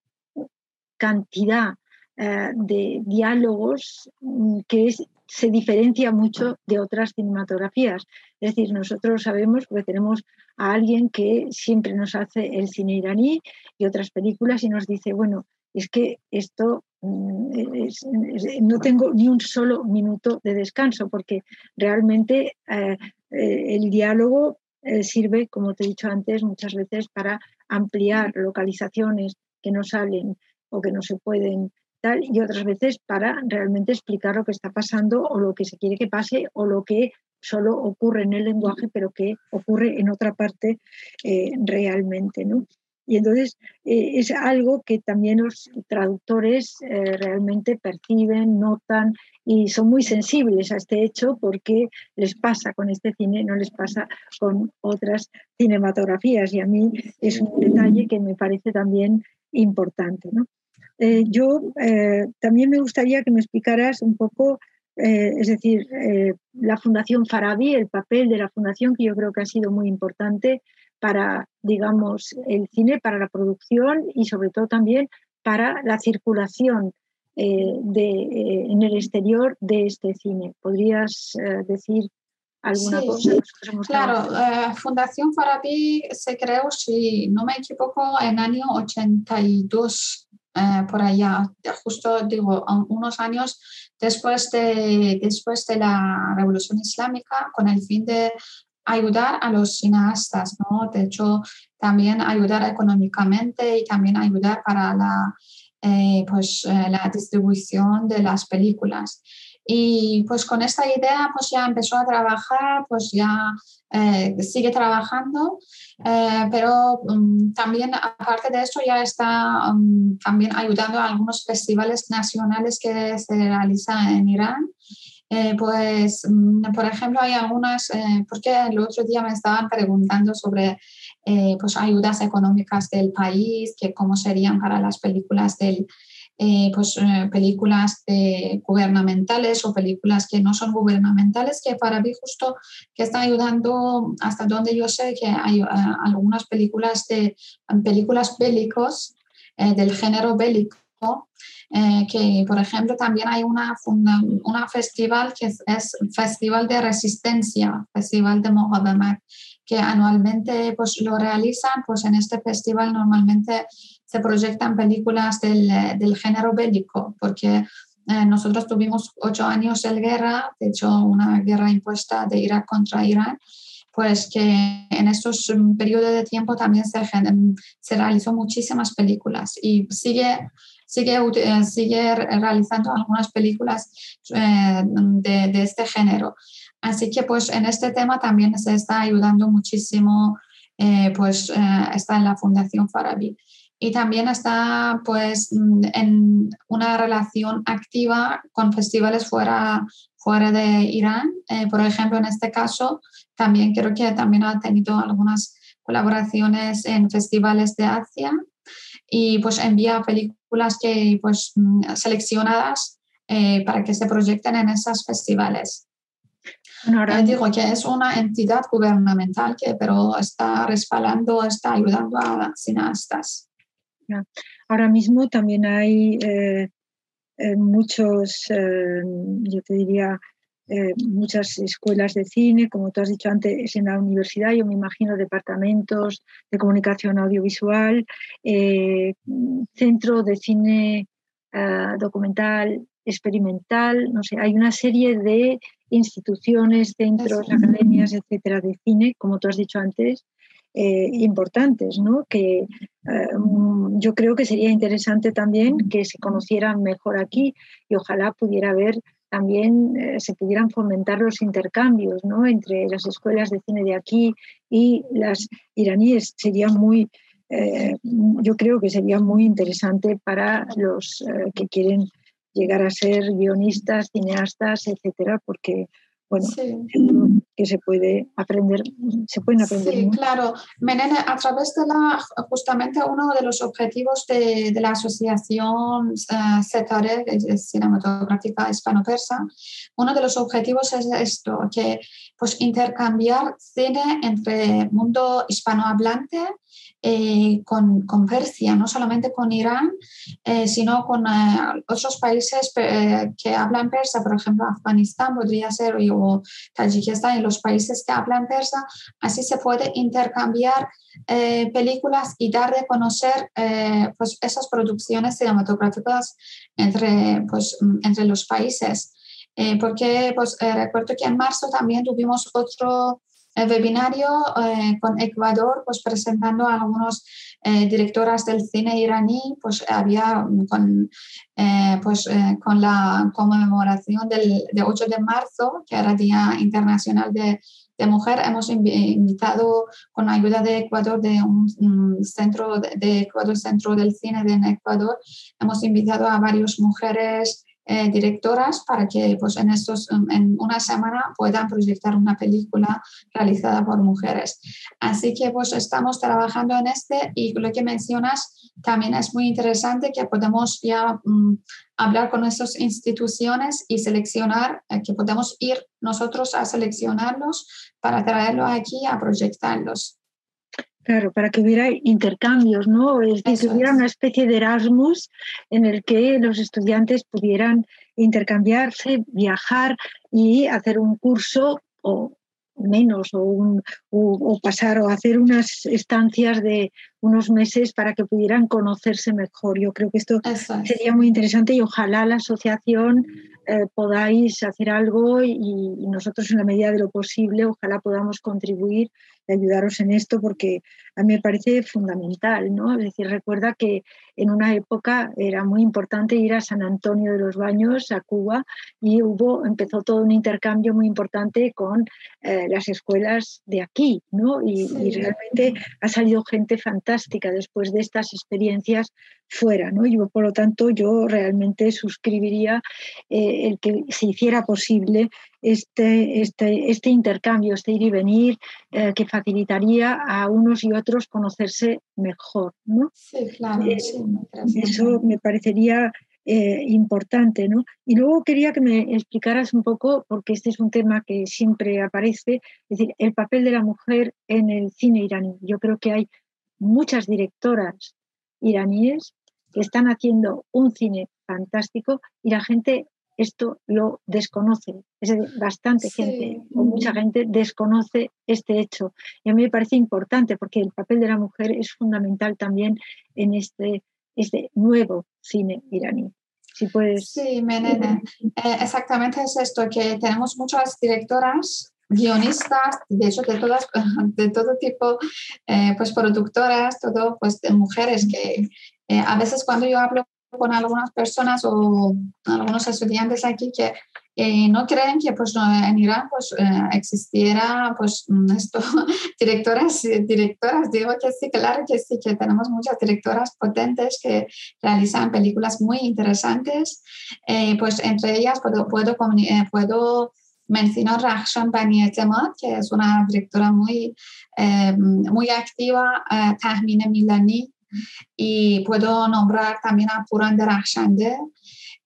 cantidad de diálogos mm, que se diferencia mucho de otras cinematografías. Es decir, nosotros sabemos, porque tenemos a alguien que siempre nos hace el cine iraní y otras películas y nos dice, bueno, es que esto mm, no tengo ni un solo minuto de descanso, porque realmente eh, eh, el diálogo eh, sirve, como te he dicho antes, muchas veces para ampliar localizaciones que no salen o que no se pueden y otras veces para realmente explicar lo que está pasando o lo que se quiere que pase o lo que solo ocurre en el lenguaje, pero que ocurre en otra parte eh, realmente. ¿no? Y entonces eh, es algo que también los traductores eh, realmente perciben, notan y son muy sensibles a este hecho porque les pasa con este cine, no les pasa con otras cinematografías. Y a mí es un detalle que me parece también importante. ¿no? Eh, yo eh, también me gustaría que me explicaras un poco, eh, es decir, la Fundación Farabi, el papel de la Fundación, que yo creo que ha sido muy importante para, digamos, el cine, para la producción y sobre todo también para la circulación de, en el exterior de este cine. ¿Podrías decir alguna cosa? Claro, Fundación Farabi se creó, si no me equivoco, en año 82 eh, por allá, justo digo, unos años después de, después de la Revolución Islámica, con el fin de ayudar a los cineastas, ¿no? De hecho, también ayudar económicamente y también ayudar para la, eh, pues, eh, la distribución de las películas. Y pues con esta idea pues ya empezó a trabajar, pues ya eh, sigue trabajando, eh, pero um, también aparte de eso ya está um, también ayudando a algunos festivales nacionales que se realizan en Irán. Eh, pues, um, por ejemplo, hay algunas, porque el otro día me estaban preguntando sobre pues ayudas económicas del país, que cómo serían para las películas del, eh, pues, eh, películas gubernamentales o películas que no son gubernamentales, que para mí justo que están ayudando, hasta donde yo sé que hay eh, algunas películas de películas bélicos del género bélico. que por ejemplo también hay una, una festival que es, Festival de Resistencia, Festival de Mohamed, que anualmente pues, lo realizan, pues en este festival normalmente se proyectan películas del, del género bélico, porque eh, nosotros tuvimos ocho años de guerra, de hecho una guerra impuesta de Irak contra Irán, pues que en estos mm, periodos de tiempo también se, se realizó muchísimas películas y sigue, sigue, eh, sigue realizando algunas películas eh, de, de, este género. Así que pues en este tema también se está ayudando muchísimo, pues está en la Fundación Farabi y también está pues mm, en una relación activa con festivales fuera, fuera de Irán. Eh, por ejemplo, en este caso, también creo que también ha tenido algunas colaboraciones en festivales de Asia y pues envía películas que pues mm, seleccionadas eh, para que se proyecten en esos festivales. Ahora, eh, digo que es una entidad gubernamental que pero está respaldando, está ayudando a cineastas. Ahora mismo también hay eh, eh, muchos, eh, yo te diría, muchas escuelas de cine, como tú has dicho antes, en la universidad, yo me imagino departamentos de comunicación audiovisual, centro de cine documental experimental, no sé, hay una serie de instituciones, centros, academias, etcétera, de cine, como tú has dicho antes, eh, importantes, ¿no? que eh, yo creo que sería interesante también que se conocieran mejor aquí y ojalá pudiera haber también eh, se pudieran fomentar los intercambios ¿no? entre las escuelas de cine de aquí y las iraníes. Sería muy, yo creo que sería muy interesante para los que quieren llegar a ser guionistas, cineastas, etcétera, porque bueno, que se puede aprender, se pueden aprender. Sí, claro. Menene, a través de la, justamente uno de los objetivos de, de la asociación uh, CETARE, cinematográfica hispano-persa, uno de los objetivos es esto, que pues intercambiar cine entre mundo hispanohablante eh, con, con, Persia, no solamente con Irán, eh, sino con eh, otros países que hablan persa, por ejemplo, Afganistán podría ser, o Tayikistán y los países que hablan persa. Así se puede intercambiar películas y dar de conocer pues esas producciones cinematográficas entre, pues, entre los países. porque pues, recuerdo que en marzo también tuvimos otro el webinario eh, con Ecuador, pues presentando a algunos eh, directoras del cine iraní, pues había con, eh, pues, con la conmemoración del, 8 de marzo, que era Día Internacional de, de Mujer, hemos invitado con ayuda de Ecuador, de un, centro de, Ecuador, Centro del Cine de Ecuador, hemos invitado a varias mujeres eh, directoras para que pues, en, estos, en una semana puedan proyectar una película realizada por mujeres. Así que pues, estamos trabajando en este y lo que mencionas también es muy interesante que podemos ya mm, hablar con estas instituciones y seleccionar, eh, que podemos ir nosotros a seleccionarlos para traerlos aquí a proyectarlos. Claro, para que hubiera intercambios, ¿no? Es decir, que hubiera una especie de Erasmus en el que los estudiantes pudieran intercambiarse, viajar y hacer un curso o menos o, un, o, pasar o hacer unas estancias de unos meses para que pudieran conocerse mejor. Yo creo que esto sería muy interesante y ojalá la asociación eh, podáis hacer algo y, nosotros en la medida de lo posible ojalá podamos contribuir ayudaros en esto porque a mí me parece fundamental, ¿no? Es decir, recuerda que en una época era muy importante ir a San Antonio de los Baños, a Cuba, y hubo, empezó todo un intercambio muy importante con eh, las escuelas de aquí, ¿no? Y, realmente ha salido gente fantástica después de estas experiencias fuera, ¿no? Yo, por lo tanto, yo realmente suscribiría eh, el que se hiciera posible este, este, este intercambio, este ir y venir, eh, que facilitaría a unos y otros conocerse mejor. ¿no? Sí, claro. Eh, eso me parecería eh, importante. ¿no? Y luego quería que me explicaras un poco, porque este es un tema que siempre aparece, es decir, el papel de la mujer en el cine iraní. Yo creo que hay muchas directoras iraníes que están haciendo un cine fantástico y la gente esto lo desconoce. Es bastante gente o mucha gente desconoce este hecho. Y a mí me parece importante porque el papel de la mujer es fundamental también en este, este nuevo cine iraní. Si puedes. Sí, Menene. Eh, exactamente es esto, que tenemos muchas directoras guionistas, de hecho de todas, de todo tipo, eh, pues productoras, todo, pues de mujeres que eh, a veces cuando yo hablo con algunas personas o algunos estudiantes aquí que no creen que pues, en Irán pues, eh, existiera pues, esto, directoras, directoras. Digo que sí, claro que sí, que tenemos muchas directoras potentes que realizan películas muy interesantes. Eh, pues entre ellas puedo, puedo, eh, puedo mencionar Rahshan Bani que es una directora muy, muy activa, Tahmine Milani, y puedo nombrar también a Puran Darashande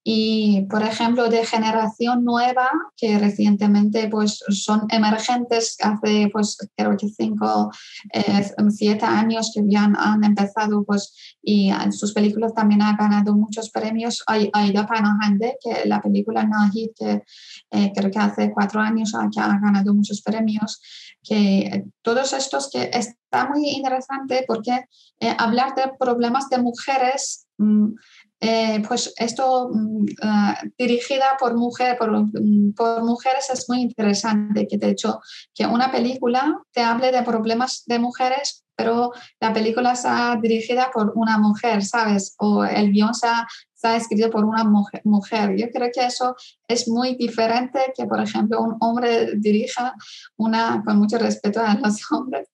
y, por ejemplo, de generación nueva, que recientemente pues, son emergentes, hace pues, creo que cinco, eh, siete años que ya han, empezado, pues, y sus películas también han ganado muchos premios. Aida Panahande, que la película Nahid, que eh, creo que hace cuatro años ha, ha ganado muchos premios, que todos estos que está muy interesante porque eh, hablar de problemas de mujeres, mm, eh, pues esto mm, ah, dirigida por, mujer, mm, por, mujeres es muy interesante, que de hecho que una película te hable de problemas de mujeres, pero la película está dirigida por una mujer, ¿sabes? O el guion está, está escrito por una mujer. Yo creo que eso es muy diferente que, por ejemplo, un hombre dirija una, con mucho respeto a los hombres,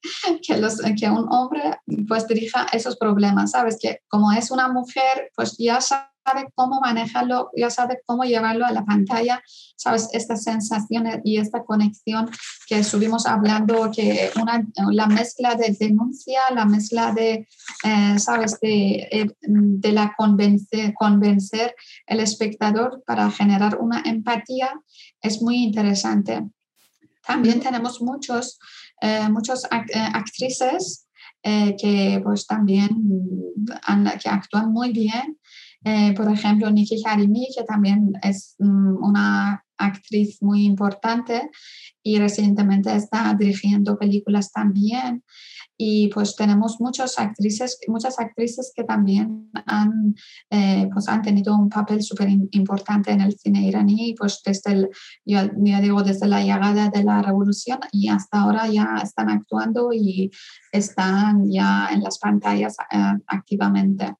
que, los, que un hombre pues dirija esos problemas, ¿sabes? Que como es una mujer, pues ya sabe sabe cómo manejarlo, ya sabe cómo llevarlo a la pantalla, sabes, esta sensación y esta conexión que estuvimos hablando, que una, la mezcla de denuncia, la mezcla de, eh, sabes, de, eh, de la convencer, convencer el espectador para generar una empatía es muy interesante. También tenemos muchos, eh, muchos actrices que pues también que actúan muy bien eh, por ejemplo, Nikki Harimi, que también es mm, una actriz muy importante y recientemente está dirigiendo películas también. Y pues tenemos muchas actrices, muchas actrices que también han, eh, pues han tenido un papel súper importante en el cine iraní, pues desde, el, yo, digo, desde la llegada de la revolución y hasta ahora ya están actuando y están ya en las pantallas eh, activamente.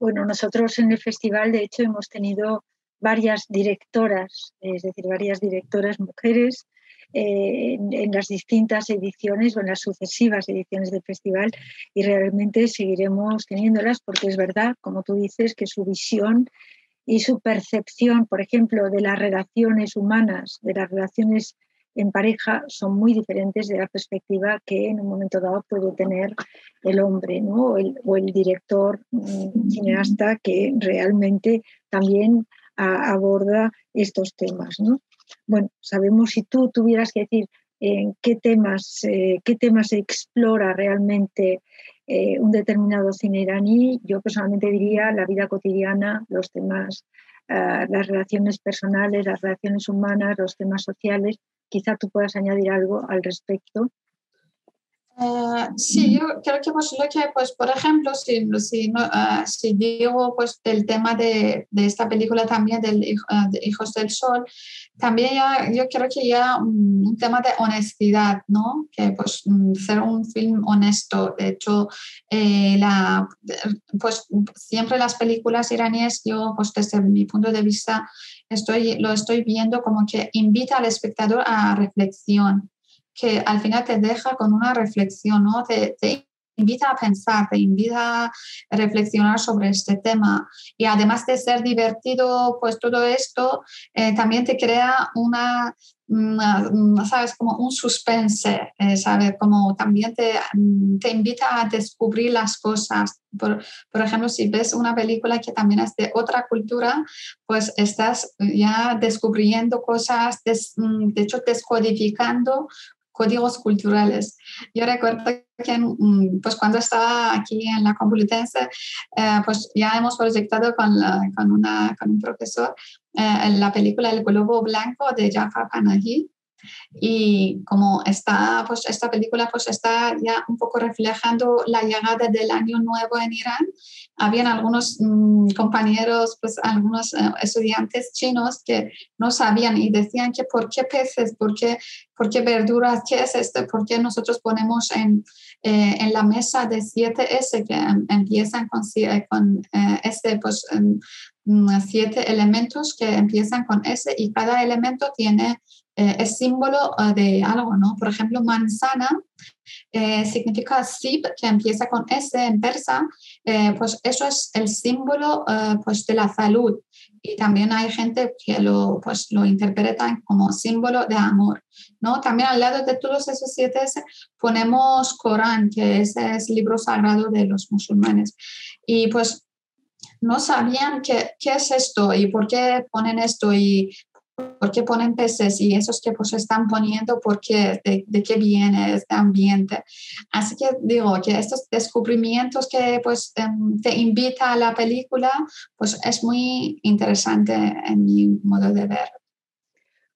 Bueno, nosotros en el festival, de hecho, hemos tenido varias directoras, es decir, varias directoras mujeres eh, en, las distintas ediciones o en las sucesivas ediciones del festival y realmente seguiremos teniéndolas porque es verdad, como tú dices, que su visión y su percepción, por ejemplo, de las relaciones humanas, de las relaciones en pareja son muy diferentes de la perspectiva que en un momento dado puede tener el hombre ¿no? o, el, director mm, cineasta que realmente también aborda estos temas. ¿no? Bueno, sabemos si tú tuvieras que decir en qué temas, eh, qué temas explora realmente eh, un determinado cine iraní, yo personalmente diría la vida cotidiana, los temas, ah, las relaciones personales, las relaciones humanas, los temas sociales, Quizá tú puedas añadir algo al respecto. Uh, sí, yo creo que pues lo que, pues, por ejemplo, si, si, no, uh, si digo pues el tema de, de, esta película también del uh, de Hijos del Sol, también ya, yo creo que ya un, un, tema de honestidad, ¿no? Que pues ser un film honesto, de hecho, eh, la, pues siempre las películas iraníes, yo pues desde mi punto de vista estoy, lo estoy viendo como que invita al espectador a reflexión que al final te deja con una reflexión, ¿no? Te, te, invita a pensar, te invita a reflexionar sobre este tema. Y además de ser divertido, pues todo esto eh, también te crea una, una, ¿sabes? Como un suspense, eh, ¿sabes? Como también te, mm, te, invita a descubrir las cosas. Por, por, ejemplo, si ves una película que también es de otra cultura, pues estás ya descubriendo cosas, des, mm, de hecho descodificando códigos culturales. Yo recuerdo que mm, pues cuando estaba aquí en la Complutense, eh, pues ya hemos proyectado con, con, una, con un profesor eh, la película El Globo Blanco de Jafar Panahi. Y como está, pues esta película pues está ya un poco reflejando la llegada del año nuevo en Irán, habían algunos mmm, compañeros, pues algunos uh, estudiantes chinos que no sabían y decían que por qué peces, por qué, por qué verduras, qué es esto, por qué nosotros ponemos en, eh, en la mesa de 7S que um, empiezan con, con eh, este, pues um, siete elementos que empiezan con S y cada elemento tiene eh, es símbolo uh, de algo, ¿no? Por ejemplo, manzana eh, significa sib, que empieza con S en persa, eh, pues eso es el símbolo eh, pues de la salud. Y también hay gente que lo, pues, lo interpreta como símbolo de amor. ¿no? También al lado de todos esos siete S ponemos Corán, que ese es el libro sagrado de los musulmanes. Y pues no sabían qué, qué, es esto y por qué ponen esto y ¿Por qué ponen peces? Y esos que pues están poniendo, ¿por qué? ¿De, de qué viene este ambiente? Así que digo que estos descubrimientos que pues em, te invita a la película, pues es muy interesante en mi modo de ver.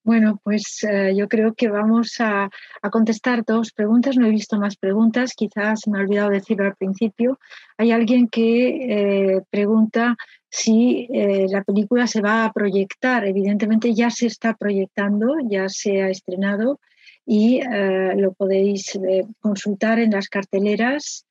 Bueno, pues uh, yo creo que vamos a, a, contestar dos preguntas. No he visto más preguntas, quizás me ha olvidado decirlo al principio. Hay alguien que eh, pregunta si eh, la película se va a proyectar. Evidentemente ya se está proyectando, ya se ha estrenado y eh, lo podéis eh, consultar en las carteleras,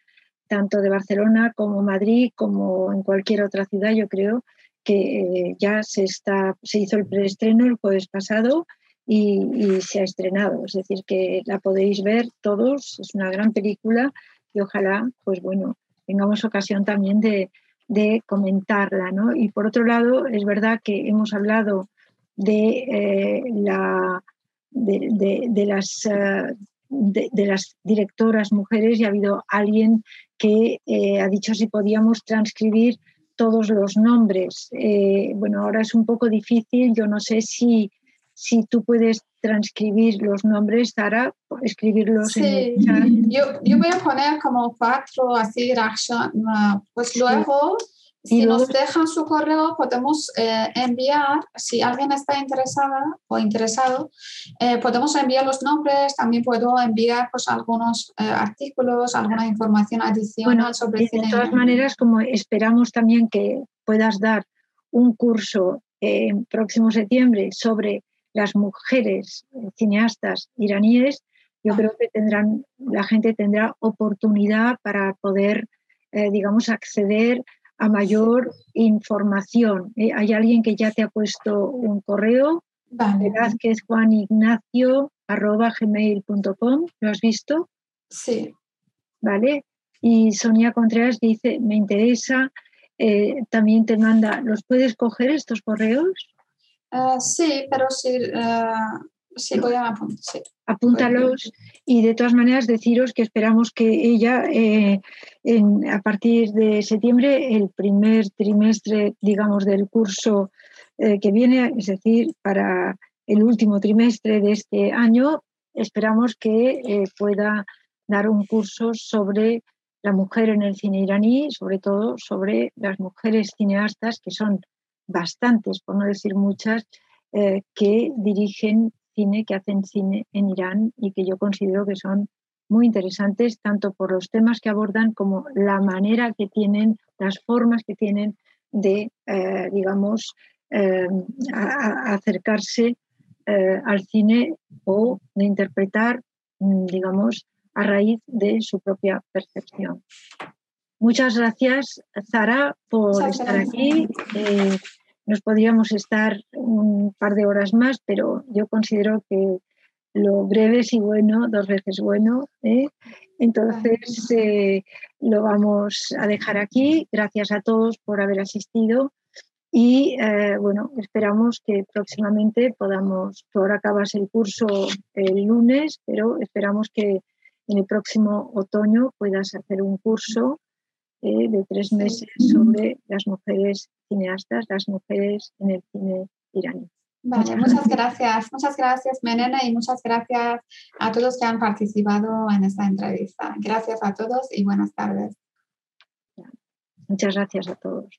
tanto de Barcelona como Madrid, como en cualquier otra ciudad, yo creo que ya se, está, se hizo el preestreno el jueves pasado y, y se ha estrenado. Es decir, que la podéis ver todos, es una gran película y ojalá, pues bueno, tengamos ocasión también de, de comentarla. ¿no? Y por otro lado, es verdad que hemos hablado de, eh, de las, directoras mujeres y ha habido alguien que eh, ha dicho si podíamos transcribir todos los nombres. Eh, bueno, ahora es un poco difícil, yo no sé si, si tú puedes transcribir los nombres, Sara, escribirlos sí. en el chat. Yo, yo voy a poner como cuatro así, pues luego... Sí. Si nos dejan su correo, podemos eh, enviar, si alguien está interesada o interesado, eh, podemos enviar los nombres, también puedo enviar pues, algunos eh, artículos, alguna información adicional bueno, sobre cine. De todas maneras, como esperamos también que puedas dar un curso en próximo septiembre sobre las mujeres cineastas iraníes, yo creo que tendrán, la gente tendrá oportunidad para poder, eh, digamos, acceder a mayor información. Eh, hay alguien que ya te ha puesto un correo, vale. que es Juan Ignacio arroba gmail.com, ¿lo has visto? Sí. Vale. Y Sonia Contreras dice, me interesa, eh, también te manda, ¿los puedes coger estos correos? Uh, sí, pero sí, uh, voy a apuntar. Apúntalos y de todas maneras deciros que esperamos que ella eh, en, a partir de septiembre, el primer trimestre, digamos, del curso eh, que viene, es decir, para el último trimestre de este año, esperamos que eh, pueda dar un curso sobre la mujer en el cine iraní, sobre todo sobre las mujeres cineastas, que son bastantes, por no decir muchas, eh, que dirigen cine, que hacen cine en Irán y que yo considero que son muy interesantes, tanto por los temas que abordan como la manera que tienen, las formas que tienen de, eh, digamos, eh, acercarse al cine o de interpretar, mm, digamos, a raíz de su propia percepción. Muchas gracias, Zara, por estar aquí. Nos podríamos estar un par de horas más, pero yo considero que lo breve es y bueno, dos veces bueno. ¿eh? Entonces, eh, lo vamos a dejar aquí. Gracias a todos por haber asistido. Y eh, bueno, esperamos que próximamente podamos, tú ahora acabas el curso el lunes, pero esperamos que en el próximo otoño puedas hacer un curso de tres meses sobre las mujeres cineastas, las mujeres en el cine iraní. Vale, muchas gracias. Muchas gracias, Menena, y muchas gracias a todos que han participado en esta entrevista. Gracias a todos y buenas tardes. Muchas gracias a todos.